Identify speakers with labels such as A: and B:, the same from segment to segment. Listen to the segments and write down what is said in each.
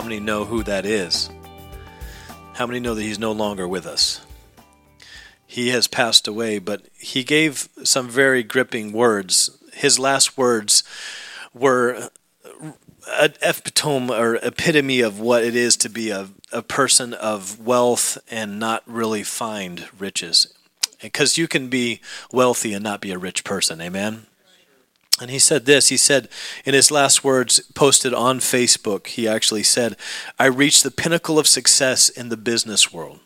A: How many know who that is? How many know that he's no longer with us? He has passed away, but he gave some very gripping words. His last words were an epitome or epitome of what it is to be a, a person of wealth and not really find riches. Because you can be wealthy and not be a rich person. Amen? And he said this he said in his last words posted on Facebook, he actually said, I reached the pinnacle of success in the business world.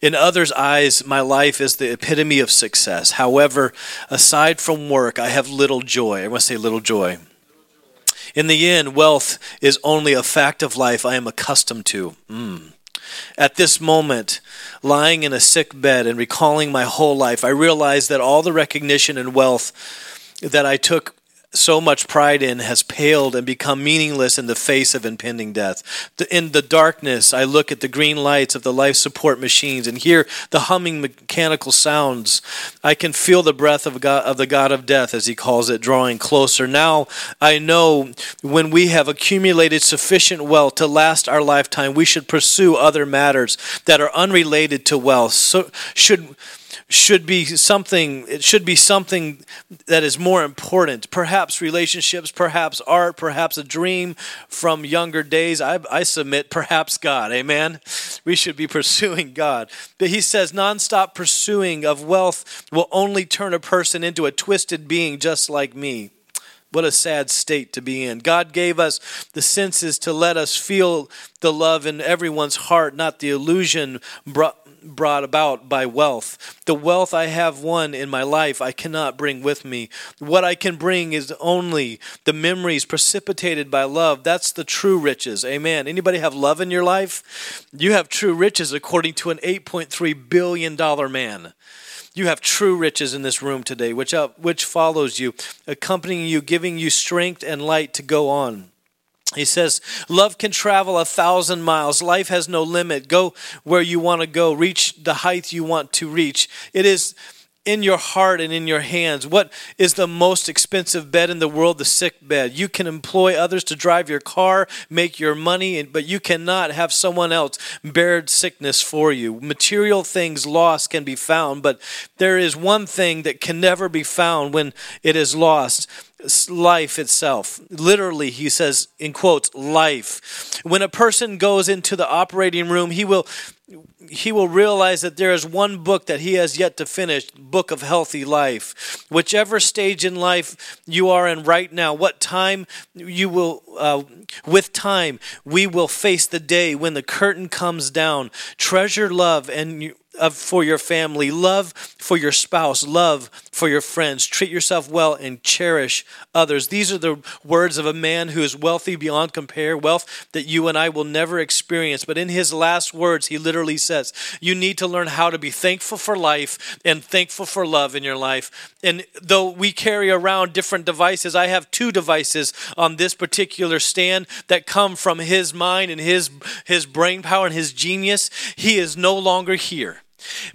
A: In others' eyes, my life is the epitome of success. However, aside from work, I have little joy. I want to say little joy. In the end, wealth is only a fact of life I am accustomed to. Mm. At this moment, lying in a sick bed and recalling my whole life, I realize that all the recognition and wealth that I took so much pride in has paled and become meaningless in the face of impending death. In the darkness, I look at the green lights of the life support machines and hear the humming mechanical sounds. I can feel the breath of, God, of the God of death, as he calls it, drawing closer. Now I know when we have accumulated sufficient wealth to last our lifetime, we should pursue other matters that are unrelated to wealth. So should should be something it should be something that is more important. Perhaps relationships perhaps art perhaps a dream from younger days. I, I submit perhaps god amen? We should be pursuing god. But he says nonstop pursuing of wealth will only turn a person into a twisted being just like me. What a sad state to be in. God gave us the senses to let us feel the love in everyone's heart, not the illusion brought, brought about by wealth. The wealth I have won in my life, I cannot bring with me. What I can bring is only the memories precipitated by love. That's the true riches. Amen. Anybody have love in your life? You have true riches according to an $8.3 billion man. You have true riches in this room today, which, uh, which follows you, accompanying you, giving you strength and light to go on. He says, Love can travel a thousand miles. Life has no limit. Go where you want to go, reach the height you want to reach. It is in your heart and in your hands. What is the most expensive bed in the world? The sick bed. You can employ others to drive your car, make your money, but you cannot have someone else bear sickness for you. Material things lost can be found, but there is one thing that can never be found when it is lost life itself. Literally, he says, in quotes, life. When a person goes into the operating room, he will he will realize that there is one book that he has yet to finish book of healthy life whichever stage in life you are in right now what time you will uh, with time we will face the day when the curtain comes down treasure love and of, for your family, love for your spouse, love for your friends. Treat yourself well and cherish others. These are the words of a man who is wealthy beyond compare, wealth that you and I will never experience. But in his last words, he literally says, You need to learn how to be thankful for life and thankful for love in your life. And though we carry around different devices, I have two devices on this particular stand that come from his mind and his, his brain power and his genius. He is no longer here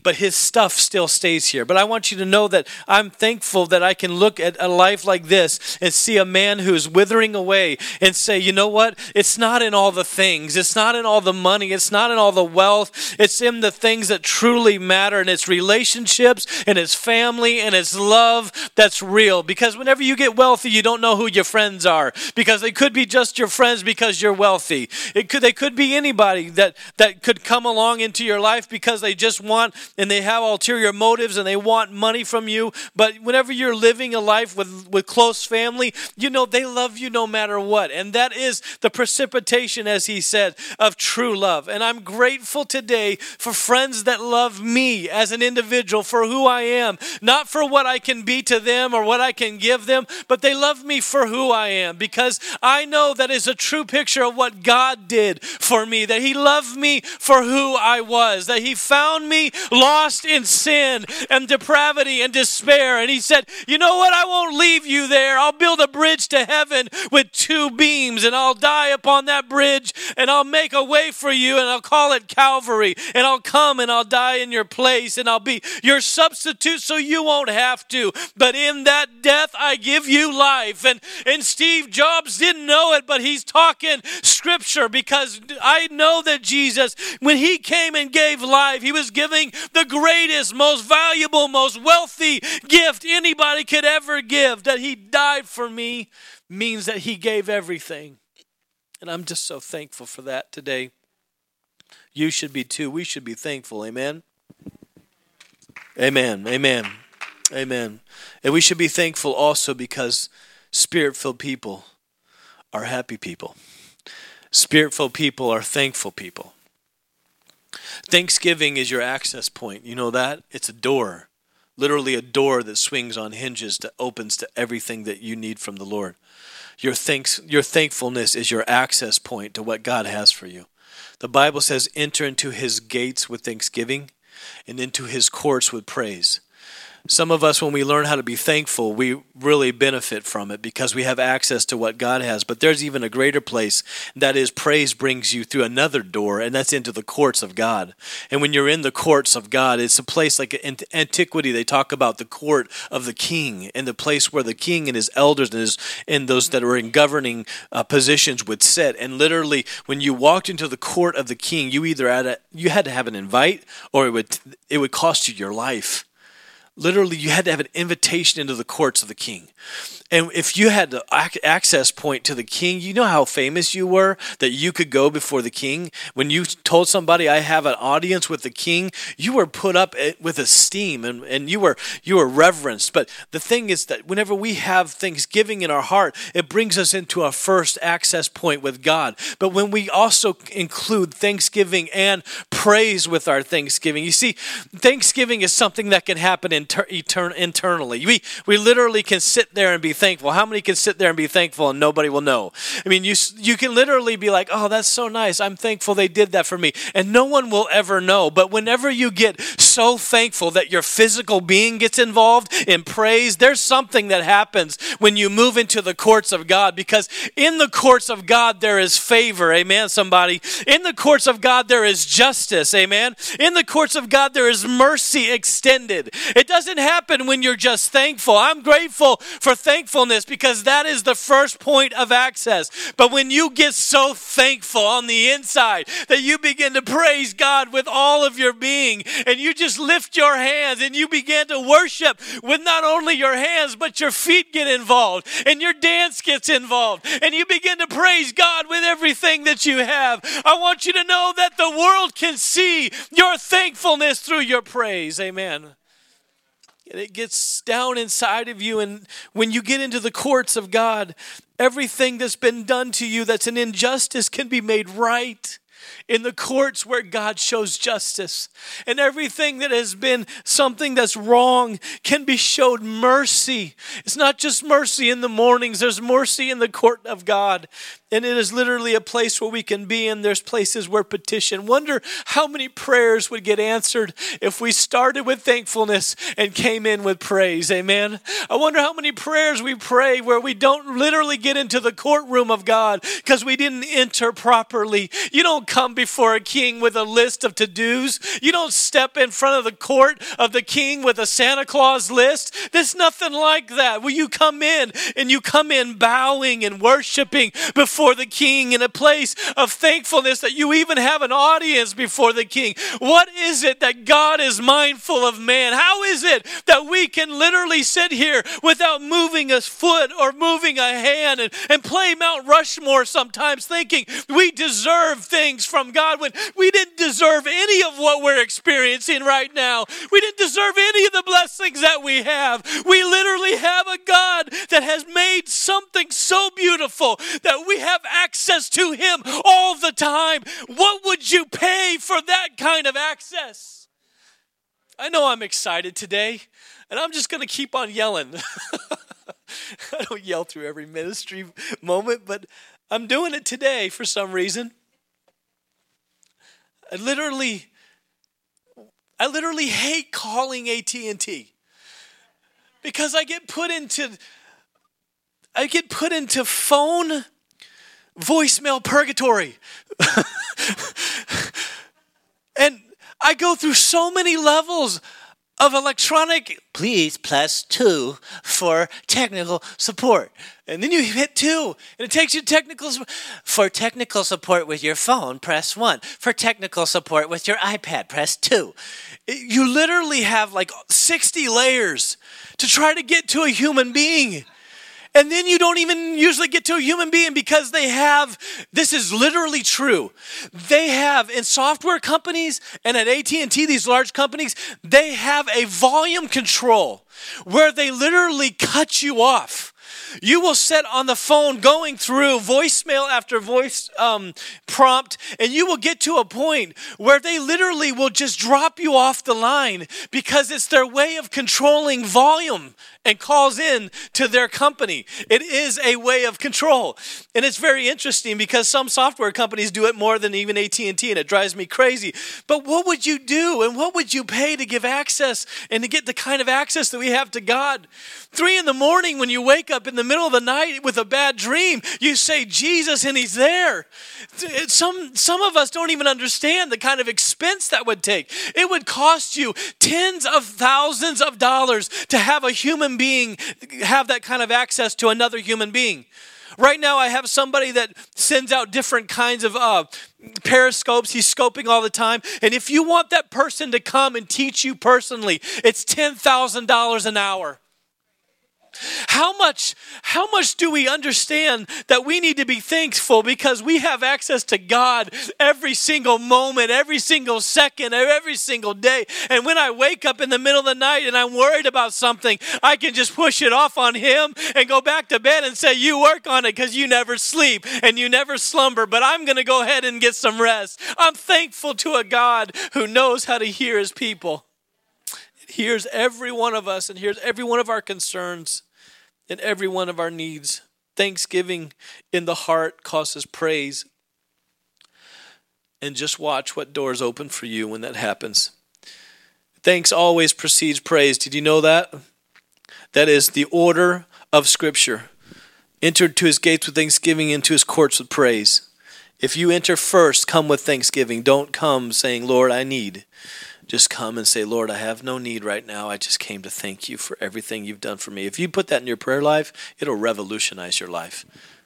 A: but his stuff still stays here. But I want you to know that I'm thankful that I can look at a life like this and see a man who's withering away and say, you know what? It's not in all the things, it's not in all the money, it's not in all the wealth, it's in the things that truly matter, and it's relationships, and it's family, and it's love that's real. Because whenever you get wealthy, you don't know who your friends are, because they could be just your friends because you're wealthy. It could, they could be anybody that, that could come along into your life because they just want want and they have ulterior motives and they want money from you. But whenever you're living a life with, with close family, you know they love you no matter what. And that is the precipitation, as he said, of true love. And I'm grateful today for friends that love me as an individual for who I am, not for what I can be to them or what I can give them, but they love me for who I am because I know that is a true picture of what God did for me, that He loved me for who I was, that He found me lost in sin and depravity and despair. And He said, You know what? I won't leave you there. I'll build a bridge to heaven with two beams, and I'll die upon that bridge, and I'll make a way for you, and I'll call it Calvary, and I'll come and I'll die in your place, and I'll be your substitute so you won't have to. But in that death, I give you life. And, and Steve Jobs didn't know it, but he's talking scripture because I know that Jesus, when he came and gave life, he was giving the greatest, most valuable, most wealthy gift anybody could ever give. That he died for me means that he gave everything. And I'm just so thankful for that today. You should be too. We should be thankful. Amen. Amen. Amen. Amen. And we should be thankful also because spirit filled people are happy people. Spirit filled people are thankful people. Thanksgiving is your access point. You know that? It's a door, literally a door that swings on hinges that opens to everything that you need from the Lord. Your thanks your thankfulness is your access point to what God has for you. The Bible says enter into his gates with thanksgiving and into his courts with praise. Some of us, when we learn how to be thankful, we really benefit from it because we have access to what God has. But there's even a greater place that is praise brings you through another door, and that's into the courts of God. And when you're in the courts of God, it's a place like in antiquity, they talk about the court of the king and the place where the king and his elders and, his, and those that were in governing uh, positions would sit. And literally, when you walked into the court of the king, you either had, a, you had to have an invite or it would, it would cost you your life. Literally, you had to have an invitation into the courts of the king. And if you had the access point to the king, you know how famous you were that you could go before the king. When you told somebody, "I have an audience with the king," you were put up eh, with esteem and, and you were you were reverenced. But the thing is that whenever we have thanksgiving in our heart, it brings us into our first access point with God. But when we also include thanksgiving and praise with our thanksgiving, you see, thanksgiving is something that can happen inter- etern- internally. We we literally can sit there and be thankful. How many can sit there and be thankful and nobody will know? I mean, you you can literally be like, "Oh, that's so nice. I'm thankful they did that for me." And no one will ever know. But whenever you get so thankful that your physical being gets involved in praise, there's something that happens when you move into the courts of God because in the courts of God there is favor. Amen somebody. In the courts of God there is justice. Amen. In the courts of God there is mercy extended. It doesn't happen when you're just thankful. I'm grateful for thankfulness because that is the first point of access. But when you get so thankful on the inside that you begin to praise God with all of your being and you just lift your hands and you begin to worship with not only your hands but your feet get involved and your dance gets involved and you begin to praise God with everything that you have. I want you to know that the world can see your thankfulness through your praise. Amen and it gets down inside of you. And when you get into the courts of God, everything that's been done to you that's an injustice can be made right in the courts where God shows justice. And everything that has been something that's wrong can be showed mercy. It's not just mercy in the mornings, there's mercy in the court of God. And it is literally a place where we can be, and there's places where petition. Wonder how many prayers would get answered if we started with thankfulness and came in with praise. Amen. I wonder how many prayers we pray where we don't literally get into the courtroom of God because we didn't enter properly. You don't come before a king with a list of to dos, you don't step in front of the court of the king with a Santa Claus list. There's nothing like that. Will you come in and you come in bowing and worshiping before before the king in a place of thankfulness that you even have an audience before the king. What is it that God is mindful of man? How is it that we can literally sit here without moving a foot or moving a hand and, and play Mount Rushmore sometimes thinking we deserve things from God when we didn't deserve any of what we're experiencing right now. We didn't deserve any of the blessings that we have. We literally have a God that has made something so beautiful that we have access to Him all the time. What would you pay for that kind of access? I know I'm excited today, and I'm just going to keep on yelling. I don't yell through every ministry moment, but I'm doing it today for some reason. I literally I literally hate calling AT&T because I get put into I get put into phone voicemail purgatory. and I go through so many levels of electronic, please plus two for technical support. And then you hit two, and it takes you technical for technical support with your phone. Press one. For technical support with your iPad, press two. You literally have like 60 layers to try to get to a human being. And then you don't even usually get to a human being because they have, this is literally true. They have in software companies and at AT&T, these large companies, they have a volume control where they literally cut you off you will sit on the phone going through voicemail after voice um, prompt, and you will get to a point where they literally will just drop you off the line because it's their way of controlling volume and calls in to their company. It is a way of control. And it's very interesting because some software companies do it more than even AT&T and it drives me crazy. But what would you do and what would you pay to give access and to get the kind of access that we have to God? 3 in the morning when you wake up in the middle of the night with a bad dream, you say Jesus and he's there. Some some of us don't even understand the kind of expense that would take. It would cost you tens of thousands of dollars to have a human human being have that kind of access to another human being. Right now, I have somebody that sends out different kinds of uh, periscopes. He's scoping all the time. And if you want that person to come and teach you personally, it's $10,000 an hour. How much, how much do we understand that we need to be thankful because we have access to God every single moment, every single second, every single day? And when I wake up in the middle of the night and I'm worried about something, I can just push it off on Him and go back to bed and say, You work on it because you never sleep and you never slumber, but I'm going to go ahead and get some rest. I'm thankful to a God who knows how to hear His people hears every one of us and hears every one of our concerns and every one of our needs. Thanksgiving in the heart causes praise. And just watch what doors open for you when that happens. Thanks always precedes praise. Did you know that? That is the order of Scripture. Enter to his gates with thanksgiving, into his courts with praise. If you enter first, come with thanksgiving. Don't come saying, Lord, I need. Just come and say, Lord, I have no need right now. I just came to thank you for everything you've done for me. If you put that in your prayer life, it'll revolutionize your life.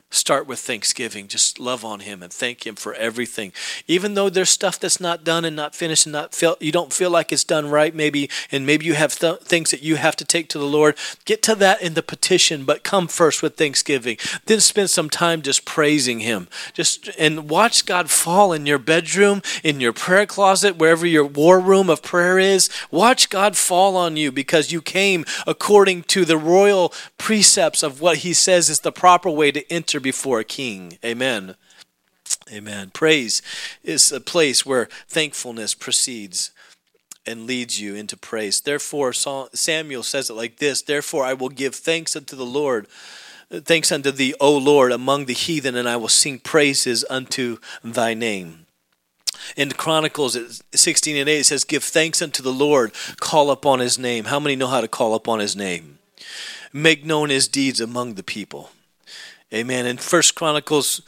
A: Start with thanksgiving. Just love on Him and thank Him for everything. Even though there's stuff that's not done and not finished and not felt, you don't feel like it's done right, maybe, and maybe you have th- things that you have to take to the Lord. Get to that in the petition, but come first with thanksgiving. Then spend some time just praising Him. Just and watch God fall in your bedroom, in your prayer closet, wherever your war room of prayer is. Watch God fall on you because you came according to the royal precepts of what He says is the proper way to enter before a king. Amen. Amen. Praise is a place where thankfulness proceeds and leads you into praise. Therefore, Samuel says it like this Therefore, I will give thanks unto the Lord. Thanks unto thee, O Lord, among the heathen, and I will sing praises unto thy name. In Chronicles 16 and 8, it says, Give thanks unto the Lord, call upon his name. How many know how to call upon his name? Make known his deeds among the people. Amen. And First Chronicles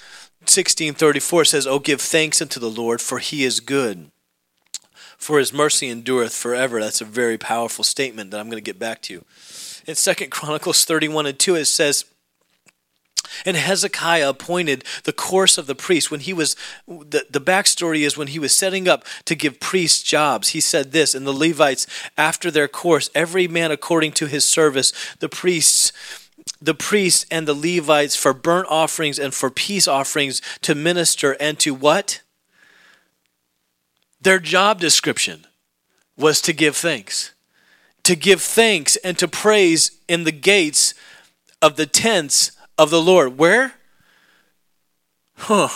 A: 16:34 says, "Oh give thanks unto the Lord, for he is good. For his mercy endureth forever." That's a very powerful statement that I'm going to get back to. In Second Chronicles 31 and 2 it says, and Hezekiah appointed the course of the priests. When he was, the, the backstory is when he was setting up to give priests jobs, he said this, and the Levites, after their course, every man according to his service, the priests the priests and the Levites for burnt offerings and for peace offerings to minister and to what? Their job description was to give thanks. To give thanks and to praise in the gates of the tents of the Lord. Where? Huh.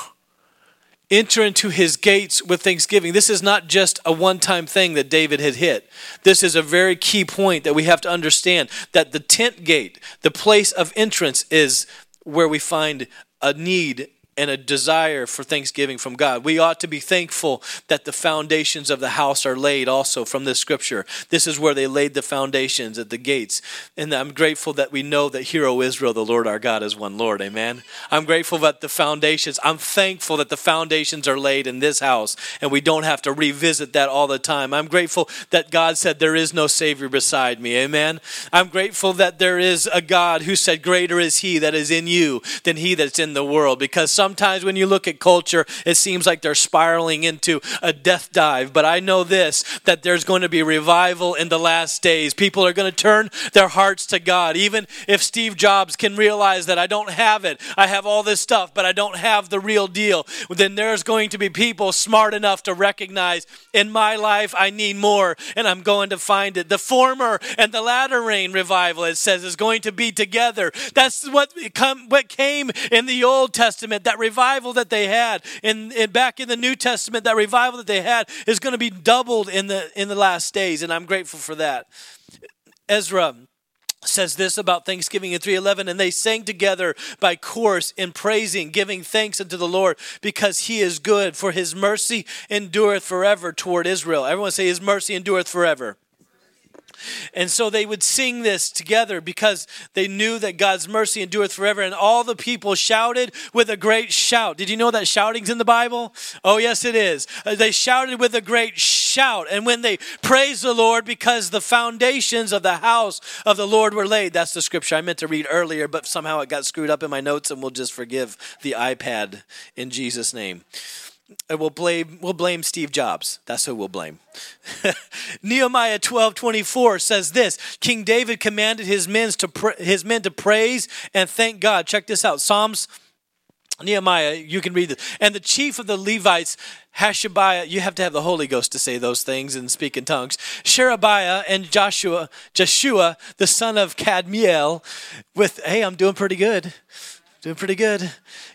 A: Enter into his gates with thanksgiving. This is not just a one time thing that David had hit. This is a very key point that we have to understand that the tent gate, the place of entrance, is where we find a need and a desire for thanksgiving from God. We ought to be thankful that the foundations of the house are laid also from this scripture. This is where they laid the foundations at the gates. And I'm grateful that we know that Hero Israel, the Lord our God, is one Lord. Amen. I'm grateful that the foundations, I'm thankful that the foundations are laid in this house and we don't have to revisit that all the time. I'm grateful that God said there is no Savior beside me. Amen. I'm grateful that there is a God who said, Greater is He that is in you than He that's in the world. Because sometimes when you look at culture, it seems like they're spiraling into a death dive. But I know this that there's going to be revival in the last days. People are going to turn their hearts to God. Even if Steve Jobs can realize that I don't have it, I have all this stuff, but I don't have the real deal, then there's going to be people smart enough to recognize in my life I need more and I'm going to find it. The former and the latter rain revival, it says, is going to be together. That's what, come, what came in the Old Testament. That revival that they had in, in back in the New Testament, that revival that they had is going to be doubled in the in the last days, and I'm grateful for that. Ezra says this about Thanksgiving in 311 and they sang together by chorus in praising giving thanks unto the Lord because he is good for his mercy endureth forever toward Israel everyone say his mercy endureth forever and so they would sing this together because they knew that God's mercy endureth forever. And all the people shouted with a great shout. Did you know that shouting's in the Bible? Oh, yes, it is. Uh, They shouted with a great shout. And when they praised the Lord because the foundations of the house of the Lord were laid, that's the scripture I meant to read earlier, but somehow it got screwed up in my notes, and we'll just forgive the iPad in Jesus' name. And we'll blame we'll blame Steve Jobs. That's who we'll blame. Nehemiah 12, 24 says this King David commanded his men to his men to praise and thank God. Check this out. Psalms Nehemiah, you can read this. And the chief of the Levites, Hashabiah, you have to have the Holy Ghost to say those things and speak in tongues. Sherebiah and Joshua, Joshua, the son of Kadmiel, with, hey, I'm doing pretty good. Doing pretty good.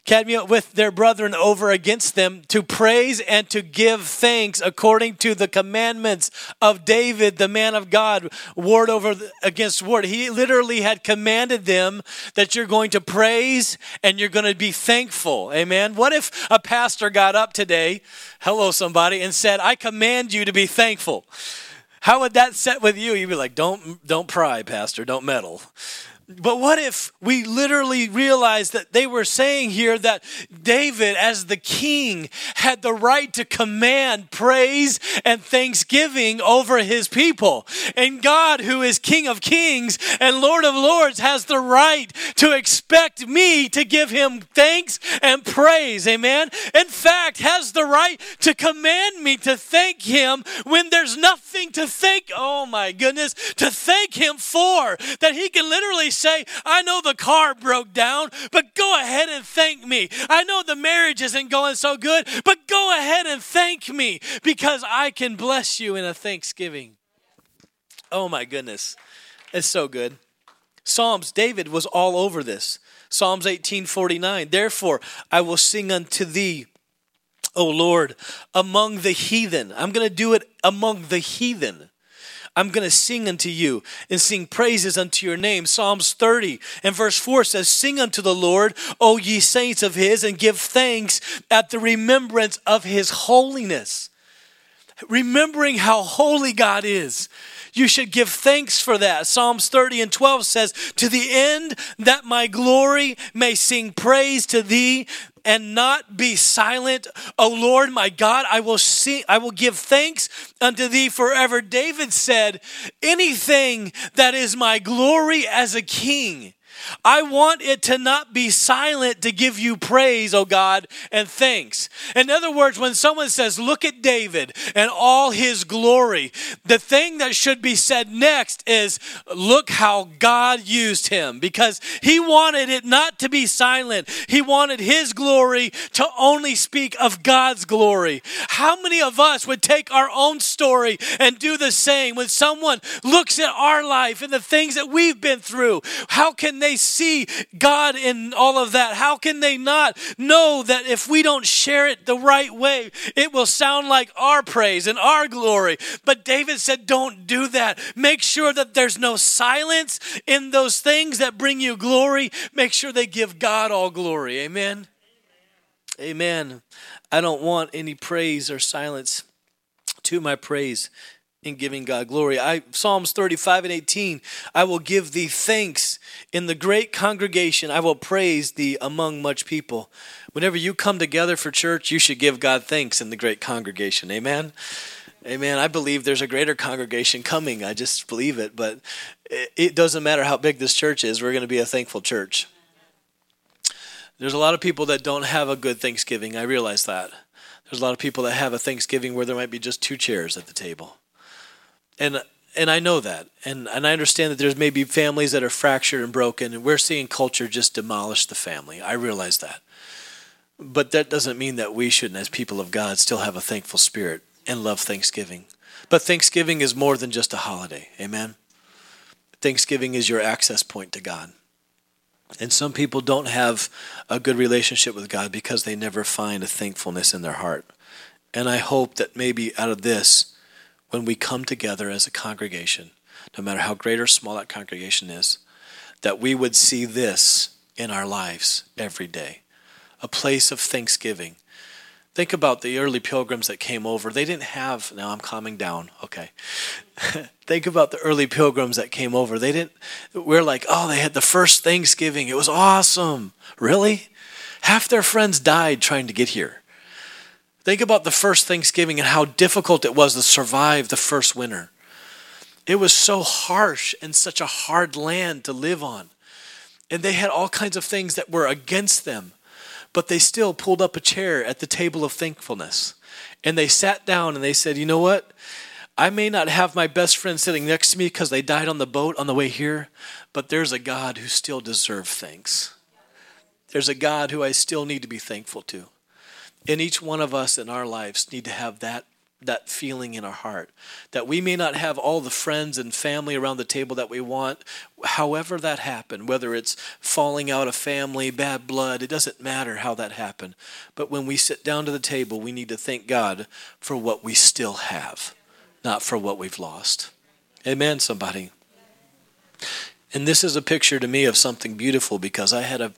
A: Kadmiel with their brethren over against them to praise and to give thanks according to the commandments of David, the man of God, ward over against ward. He literally had commanded them that you're going to praise and you're going to be thankful. Amen. What if a pastor got up today, hello somebody, and said, I command you to be thankful? How would that set with you? You'd be like, don't don't pry, pastor, don't meddle. But what if we literally realized that they were saying here that David, as the king, had the right to command praise and thanksgiving over his people? And God, who is King of kings and Lord of lords, has the right to expect me to give him thanks and praise. Amen. In fact, has the right to command me to thank him when there's nothing to thank, oh my goodness, to thank him for. That he can literally say, I know the car broke down, but go ahead and thank me. I know the marriage isn't going so good, but go ahead and thank me because I can bless you in a thanksgiving. Oh my goodness. It's so good. Psalms, David was all over this. Psalms 18:49. Therefore, I will sing unto thee, O Lord, among the heathen. I'm going to do it among the heathen. I'm going to sing unto you and sing praises unto your name. Psalms 30 and verse 4 says, Sing unto the Lord, O ye saints of his, and give thanks at the remembrance of his holiness. Remembering how holy God is. You should give thanks for that. Psalms 30 and 12 says, To the end that my glory may sing praise to thee and not be silent. O Lord my God, I will see I will give thanks unto thee forever. David said, Anything that is my glory as a king I want it to not be silent to give you praise, oh God, and thanks. In other words, when someone says, Look at David and all his glory, the thing that should be said next is, Look how God used him because he wanted it not to be silent. He wanted his glory to only speak of God's glory. How many of us would take our own story and do the same when someone looks at our life and the things that we've been through? How can they see God in all of that? How can they not know that if we don't share it the right way, it will sound like our praise and our glory? But David said, Don't do that. Make sure that there's no silence in those things that bring you glory. Make sure they give God all glory. Amen. Amen. I don't want any praise or silence to my praise in giving God glory. I Psalms 35 and 18, I will give thee thanks in the great congregation. I will praise thee among much people. Whenever you come together for church, you should give God thanks in the great congregation. Amen. Amen. I believe there's a greater congregation coming. I just believe it, but it doesn't matter how big this church is. We're going to be a thankful church. There's a lot of people that don't have a good Thanksgiving. I realize that. There's a lot of people that have a Thanksgiving where there might be just two chairs at the table and and I know that, and and I understand that there's maybe families that are fractured and broken, and we're seeing culture just demolish the family. I realize that, but that doesn't mean that we shouldn't, as people of God, still have a thankful spirit and love Thanksgiving. But Thanksgiving is more than just a holiday. Amen. Thanksgiving is your access point to God. And some people don't have a good relationship with God because they never find a thankfulness in their heart. And I hope that maybe out of this, when we come together as a congregation, no matter how great or small that congregation is, that we would see this in our lives every day a place of thanksgiving. Think about the early pilgrims that came over. They didn't have, now I'm calming down, okay. Think about the early pilgrims that came over. They didn't, we're like, oh, they had the first Thanksgiving. It was awesome. Really? Half their friends died trying to get here. Think about the first Thanksgiving and how difficult it was to survive the first winter. It was so harsh and such a hard land to live on. And they had all kinds of things that were against them, but they still pulled up a chair at the table of thankfulness. And they sat down and they said, You know what? I may not have my best friend sitting next to me because they died on the boat on the way here, but there's a God who still deserves thanks. There's a God who I still need to be thankful to. And each one of us in our lives need to have that that feeling in our heart that we may not have all the friends and family around the table that we want. However that happened whether it's falling out of family bad blood it doesn't matter how that happened. But when we sit down to the table we need to thank god for what we still have not for what we've lost. Amen somebody. And this is a picture to me of something beautiful because I had a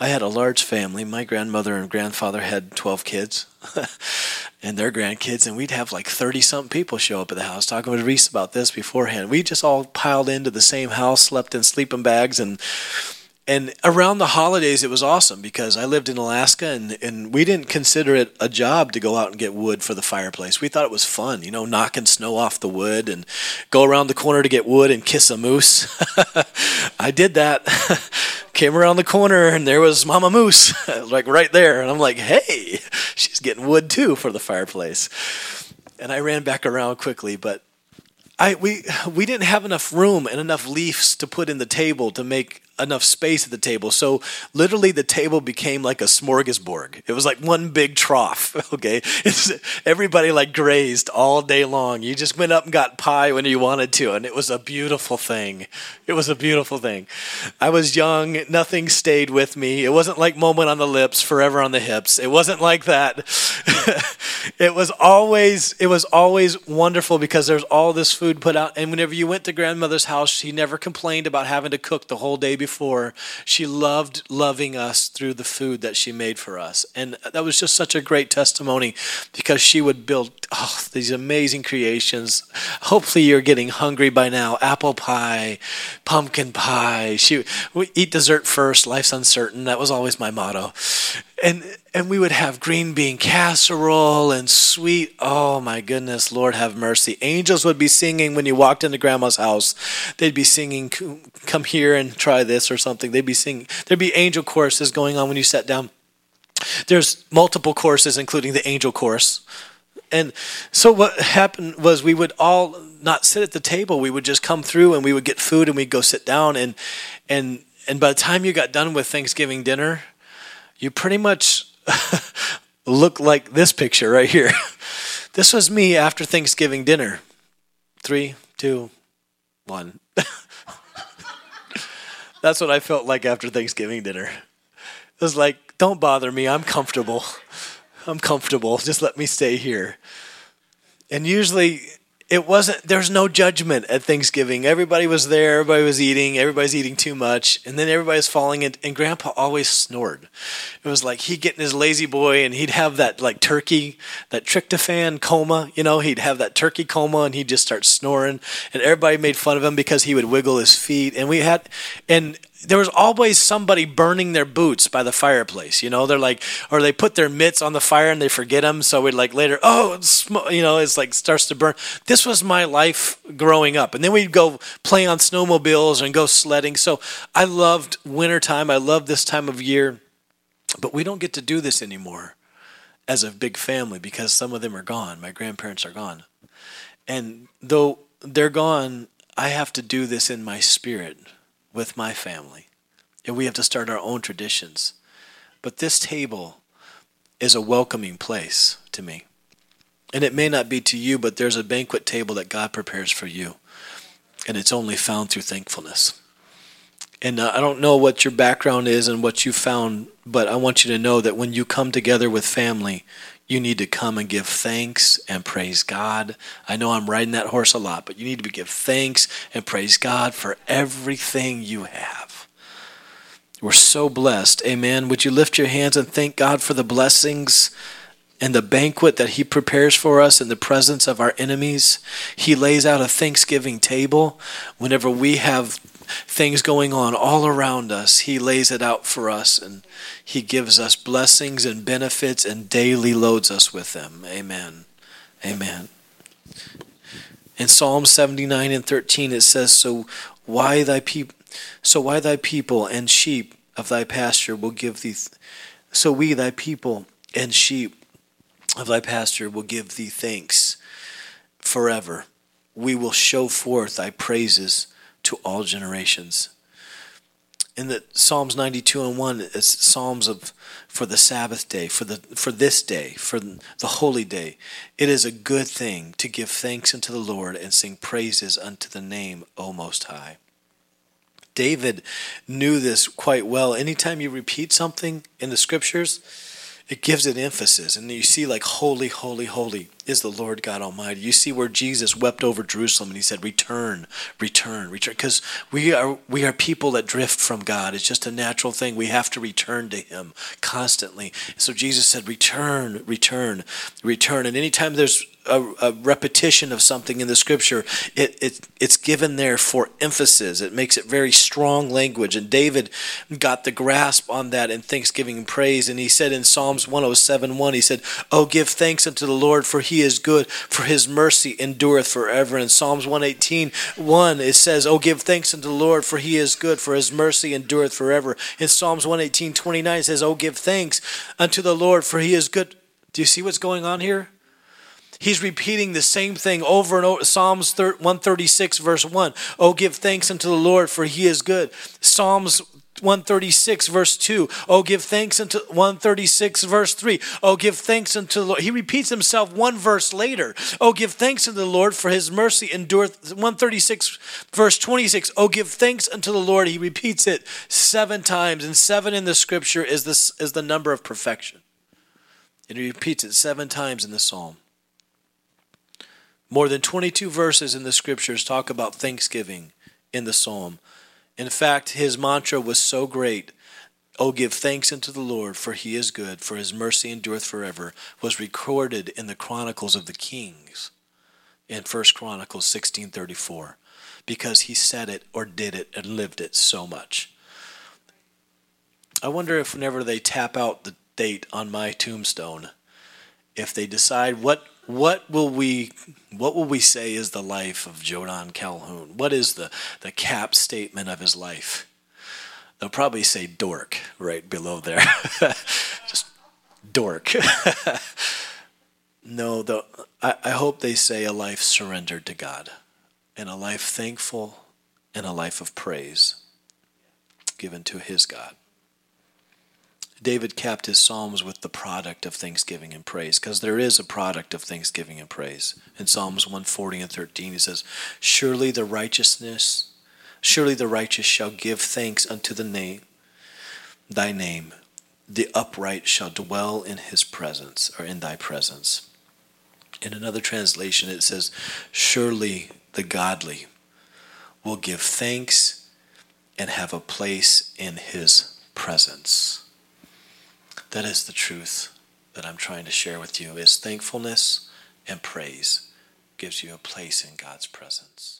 A: I had a large family. My grandmother and grandfather had 12 kids and their grandkids and we'd have like 30 something people show up at the house talking with Reese about this beforehand. We just all piled into the same house, slept in sleeping bags and and around the holidays it was awesome because I lived in Alaska and, and we didn't consider it a job to go out and get wood for the fireplace. We thought it was fun, you know, knocking snow off the wood and go around the corner to get wood and kiss a moose. I did that. Came around the corner and there was Mama Moose, like right there. And I'm like, hey, she's getting wood too for the fireplace. And I ran back around quickly, but I we we didn't have enough room and enough leaves to put in the table to make enough space at the table. So literally the table became like a smorgasbord. It was like one big trough. Okay. It's, everybody like grazed all day long. You just went up and got pie when you wanted to. And it was a beautiful thing. It was a beautiful thing. I was young. Nothing stayed with me. It wasn't like moment on the lips, forever on the hips. It wasn't like that. it was always, it was always wonderful because there's all this food put out. And whenever you went to grandmother's house, she never complained about having to cook the whole day before before, she loved loving us through the food that she made for us. And that was just such a great testimony because she would build oh, these amazing creations. Hopefully, you're getting hungry by now. Apple pie, pumpkin pie. She, we eat dessert first. Life's uncertain. That was always my motto. And and we would have green bean casserole and sweet. Oh my goodness, Lord have mercy. Angels would be singing when you walked into Grandma's house. They'd be singing, "Come here and try this" or something. They'd be singing. There'd be angel choruses going on when you sat down. There's multiple courses, including the angel course. And so what happened was we would all not sit at the table. We would just come through and we would get food and we'd go sit down. And and and by the time you got done with Thanksgiving dinner, you pretty much look like this picture right here. this was me after Thanksgiving dinner. Three, two, one. That's what I felt like after Thanksgiving dinner. It was like, don't bother me. I'm comfortable. I'm comfortable. Just let me stay here. And usually it wasn't there's no judgment at Thanksgiving. Everybody was there, everybody was eating, everybody's eating too much, and then everybody's falling in and grandpa always snored. It was like he'd get in his lazy boy and he'd have that like turkey, that tryptophan coma, you know, he'd have that turkey coma and he'd just start snoring and everybody made fun of him because he would wiggle his feet and we had and there was always somebody burning their boots by the fireplace. You know, they're like, or they put their mitts on the fire and they forget them. So we'd like later, oh, you know, it's like starts to burn. This was my life growing up. And then we'd go play on snowmobiles and go sledding. So I loved wintertime. I loved this time of year. But we don't get to do this anymore as a big family because some of them are gone. My grandparents are gone. And though they're gone, I have to do this in my spirit with my family. And we have to start our own traditions. But this table is a welcoming place to me. And it may not be to you, but there's a banquet table that God prepares for you. And it's only found through thankfulness. And uh, I don't know what your background is and what you found, but I want you to know that when you come together with family, you need to come and give thanks and praise God. I know I'm riding that horse a lot, but you need to give thanks and praise God for everything you have. We're so blessed. Amen. Would you lift your hands and thank God for the blessings and the banquet that He prepares for us in the presence of our enemies? He lays out a Thanksgiving table whenever we have things going on all around us, He lays it out for us and He gives us blessings and benefits and daily loads us with them. Amen. Amen. In Psalm 79 and 13 it says, So why thy people so why thy people and sheep of thy pasture will give thee th- so we thy people and sheep of thy pasture will give thee thanks forever. We will show forth thy praises to all generations. In the Psalms 92 and 1, it's Psalms of for the Sabbath day, for the for this day, for the holy day. It is a good thing to give thanks unto the Lord and sing praises unto the name, O Most High. David knew this quite well. Anytime you repeat something in the scriptures, it gives it emphasis. And you see, like, holy, holy, holy is the Lord God Almighty. You see where Jesus wept over Jerusalem and he said, Return, return, return. Because we are we are people that drift from God. It's just a natural thing. We have to return to Him constantly. So Jesus said, Return, return, return. And anytime there's a, a, repetition of something in the scripture, it, it it's given there for emphasis. It makes it very strong language. And David got the grasp on that in thanksgiving and praise. And he said in Psalms 107 1, he said, Oh, give thanks unto the Lord, for he is good, for his mercy endureth forever. In Psalms 118 1, it says, Oh, give thanks unto the Lord, for he is good, for his mercy endureth forever. In Psalms 118 29, it says, Oh, give thanks unto the Lord, for he is good. Do you see what's going on here? He's repeating the same thing over and over. Psalms 136, verse 1. Oh, give thanks unto the Lord, for he is good. Psalms 136 verse 2 oh give thanks unto 136 verse 3 oh give thanks unto the lord. He repeats himself one verse later. Oh give thanks unto the lord for his mercy endureth 136 verse 26 oh give thanks unto the lord. He repeats it seven times and seven in the scripture is this is the number of perfection. And he repeats it seven times in the psalm more than 22 verses in the scriptures talk about thanksgiving in the psalm. In fact, his mantra was so great, Oh, give thanks unto the Lord, for he is good, for his mercy endureth forever, was recorded in the Chronicles of the Kings in First Chronicles 1634 because he said it or did it and lived it so much. I wonder if whenever they tap out the date on my tombstone, if they decide what what will we what will we say is the life of Jodan Calhoun? What is the, the cap statement of his life? They'll probably say dork right below there. Just dork. no, the, I, I hope they say a life surrendered to God and a life thankful and a life of praise given to his God. David capped his Psalms with the product of thanksgiving and praise, because there is a product of thanksgiving and praise. In Psalms 140 and 13, he says, Surely the righteousness, surely the righteous shall give thanks unto the name, thy name. The upright shall dwell in his presence, or in thy presence. In another translation, it says, Surely the godly will give thanks and have a place in his presence. That is the truth that I'm trying to share with you is thankfulness and praise gives you a place in God's presence.